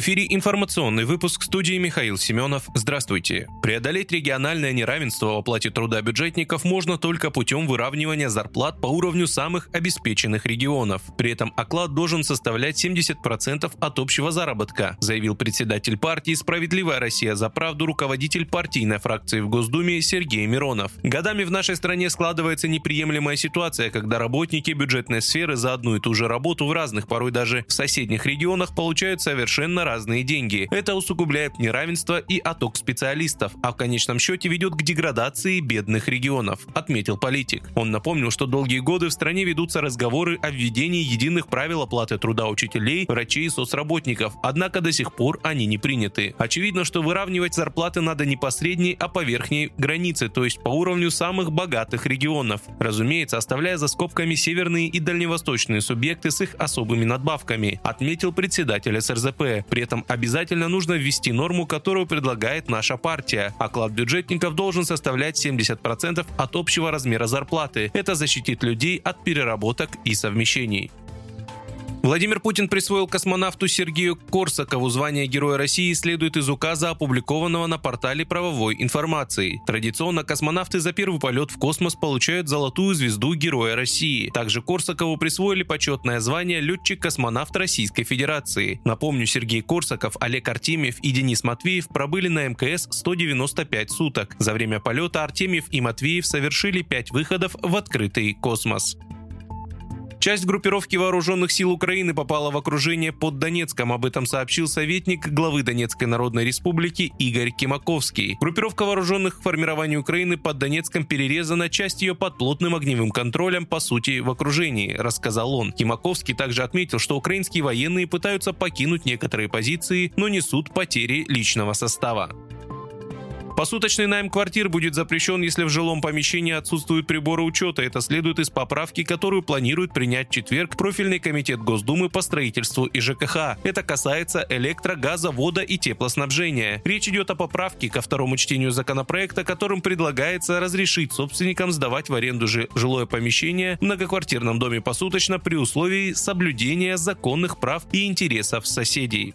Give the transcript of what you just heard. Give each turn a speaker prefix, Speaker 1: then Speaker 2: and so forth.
Speaker 1: Эфире информационный выпуск студии Михаил Семенов. Здравствуйте. Преодолеть региональное неравенство в оплате труда бюджетников можно только путем выравнивания зарплат по уровню самых обеспеченных регионов. При этом оклад должен составлять 70% от общего заработка, заявил председатель партии «Справедливая Россия за правду» руководитель партийной фракции в Госдуме Сергей Миронов. Годами в нашей стране складывается неприемлемая ситуация, когда работники бюджетной сферы за одну и ту же работу в разных, порой даже в соседних регионах получают совершенно совершенно разные деньги. Это усугубляет неравенство и отток специалистов, а в конечном счете ведет к деградации бедных регионов, отметил политик. Он напомнил, что долгие годы в стране ведутся разговоры о введении единых правил оплаты труда учителей, врачей и соцработников, однако до сих пор они не приняты. Очевидно, что выравнивать зарплаты надо не по средней, а по верхней границе, то есть по уровню самых богатых регионов. Разумеется, оставляя за скобками северные и дальневосточные субъекты с их особыми надбавками, отметил председатель СРЗП. При этом обязательно нужно ввести норму, которую предлагает наша партия. Оклад бюджетников должен составлять 70% от общего размера зарплаты. Это защитит людей от переработок и совмещений. Владимир Путин присвоил космонавту Сергею Корсакову звание Героя России следует из указа, опубликованного на портале правовой информации. Традиционно космонавты за первый полет в космос получают золотую звезду Героя России. Также Корсакову присвоили почетное звание летчик-космонавт Российской Федерации. Напомню, Сергей Корсаков, Олег Артемьев и Денис Матвеев пробыли на МКС 195 суток. За время полета Артемьев и Матвеев совершили пять выходов в открытый космос. Часть группировки вооруженных сил Украины попала в окружение под Донецком. Об этом сообщил советник главы Донецкой Народной Республики Игорь Кимаковский. Группировка вооруженных формирований Украины под Донецком перерезана, часть ее под плотным огневым контролем, по сути, в окружении, рассказал он. Кимаковский также отметил, что украинские военные пытаются покинуть некоторые позиции, но несут потери личного состава. Посуточный найм квартир будет запрещен, если в жилом помещении отсутствуют приборы учета. Это следует из поправки, которую планирует принять в четверг профильный комитет Госдумы по строительству и ЖКХ. Это касается электро, газа, вода и теплоснабжения. Речь идет о поправке ко второму чтению законопроекта, которым предлагается разрешить собственникам сдавать в аренду жилое помещение в многоквартирном доме посуточно при условии соблюдения законных прав и интересов соседей.